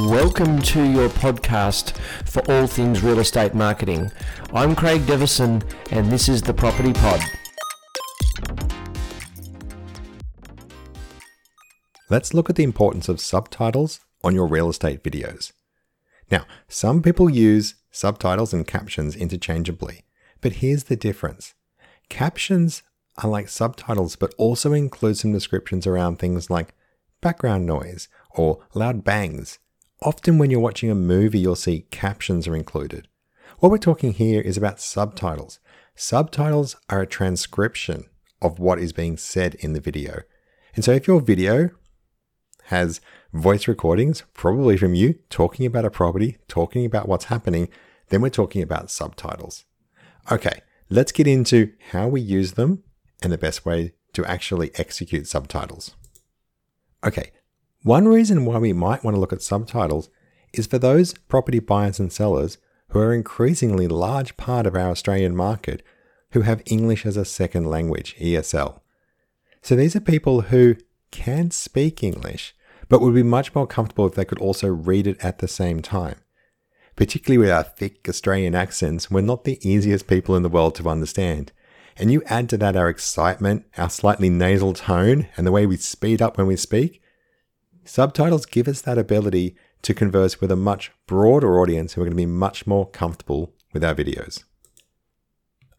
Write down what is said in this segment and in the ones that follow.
Welcome to your podcast for all things real estate marketing. I'm Craig Devison, and this is the Properti Pod. Let's look at the importance of subtitles on your real estate videos. Now, some people use subtitles and captions interchangeably, but here's the difference. Captions are like subtitles, but also include some descriptions around things like background noise or loud bangs Often, when you're watching a movie, you'll see captions are included. What we're talking here is about subtitles. Subtitles are a transcription of what is being said in the video. And so, if your video has voice recordings, probably from you talking about a property, talking about what's happening, then we're talking about subtitles. Okay, let's get into how we use them and the best way to actually execute subtitles. Okay, one reason why we might want to look at subtitles is for those property buyers and sellers who are increasingly large part of our Australian market who have English as a second language, ESL. So these are people who can speak English, but would be much more comfortable if they could also read it at the same time. Particularly with our thick Australian accents, we're not the easiest people in the world to understand. And you add to that our excitement, our slightly nasal tone, and the way we speed up when we speak, Subtitles give us that ability to converse with a much broader audience who are going to be much more comfortable with our videos.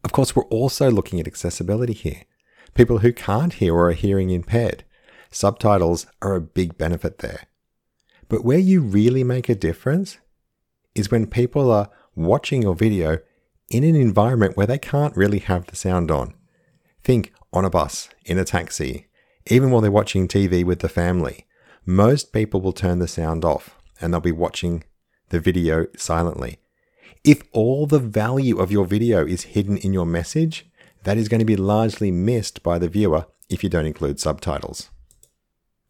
Of course, we're also looking at accessibility here. People who can't hear or are hearing impaired. Subtitles are a big benefit there. But where you really make a difference is when people are watching your video in an environment where they can't really have the sound on. Think on a bus, in a taxi, even while they're watching TV with the family most people will turn the sound off and they'll be watching the video silently. If all the value of your video is hidden in your message, that is going to be largely missed by the viewer if you don't include subtitles.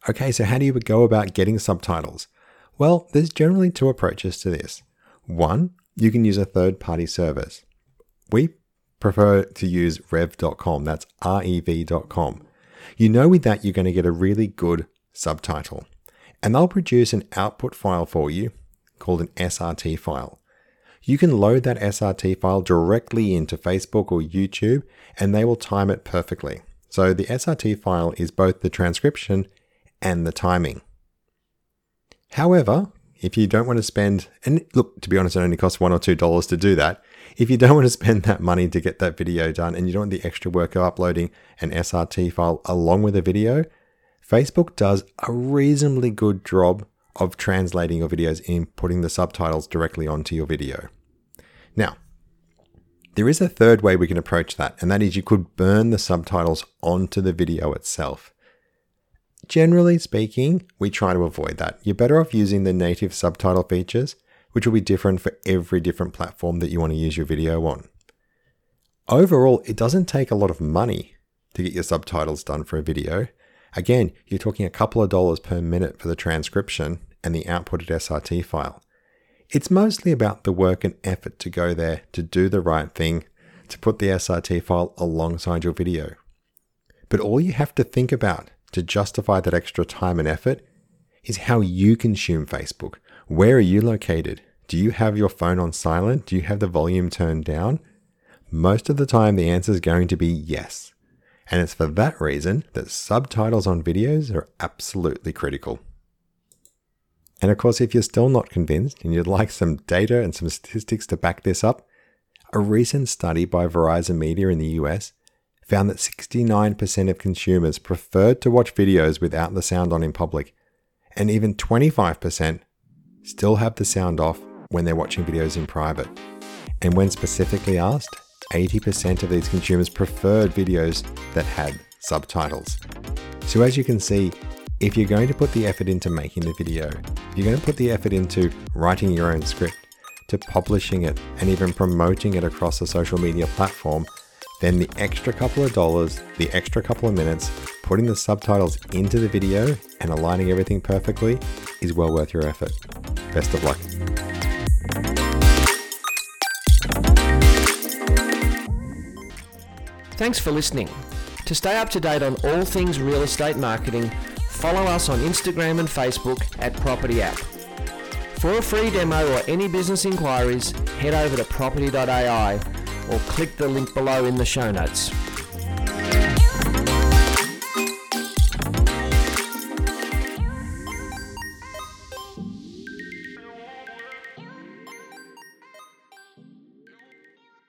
Okay, so how do you go about getting subtitles? Well, there's generally two approaches to this. One, you can use a third party service. We prefer to use rev.com, that's rev.com. You know, with that, you're going to get a really good subtitle. And they'll produce an output file for you called an SRT file. You can load that SRT file directly into Facebook or YouTube and they will time it perfectly. So the SRT file is both the transcription and the timing. However, if you don't want to spend, and look, to be honest, it only costs one or two dollars to do that. If you don't want to spend that money to get that video done and you don't want the extra work of uploading an SRT file along with a video, Facebook does a reasonably good job of translating your videos and putting the subtitles directly onto your video. Now, there is a third way we can approach that, and that is you could burn the subtitles onto the video itself. Generally speaking, we try to avoid that. You're better off using the native subtitle features, which will be different for every different platform that you want to use your video on. Overall, it doesn't take a lot of money to get your subtitles done for a video, Again, you're talking a couple of dollars per minute for the transcription and the outputted SRT file. It's mostly about the work and effort to go there to do the right thing, to put the SRT file alongside your video. But all you have to think about to justify that extra time and effort is how you consume Facebook. Where are you located? Do you have your phone on silent? Do you have the volume turned down? Most of the time, the answer is going to be yes. And it's for that reason that subtitles on videos are absolutely critical. And of course, if you're still not convinced and you'd like some data and some statistics to back this up, a recent study by Verizon Media in the US found that 69% of consumers preferred to watch videos without the sound on in public, and even 25% still have the sound off when they're watching videos in private. And when specifically asked, 80% of these consumers preferred videos that had subtitles. So, as you can see, if you're going to put the effort into making the video, if you're going to put the effort into writing your own script, to publishing it, and even promoting it across a social media platform, then the extra couple of dollars, the extra couple of minutes, putting the subtitles into the video and aligning everything perfectly is well worth your effort. Best of luck. Thanks for listening. To stay up to date on all things real estate marketing, follow us on Instagram and Facebook at Properti App. For a free demo or any business inquiries, head over to properti.ai or click the link below in the show notes.